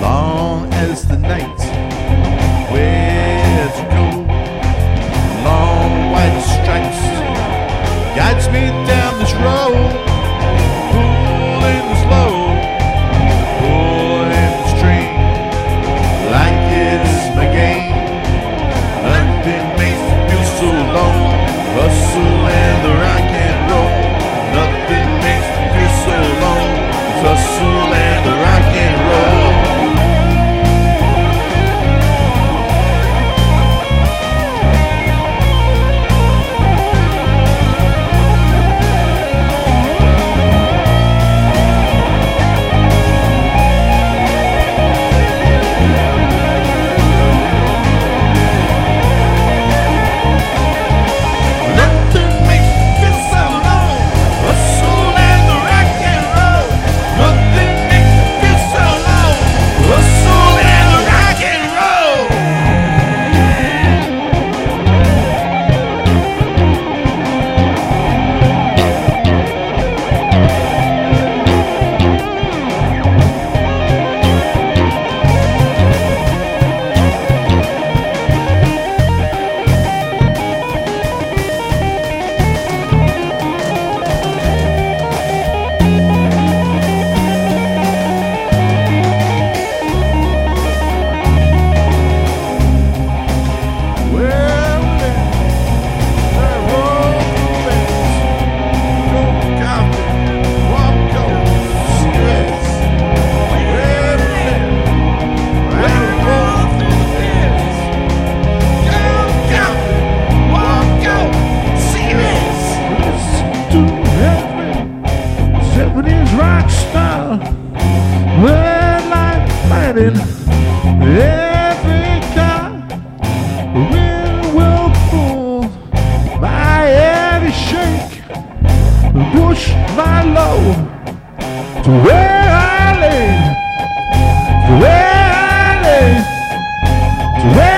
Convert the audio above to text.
Long as the nights his rock star. Red light fighting every car. Wind will pull by every shake. Push my low to where I lay. To where I lay. To where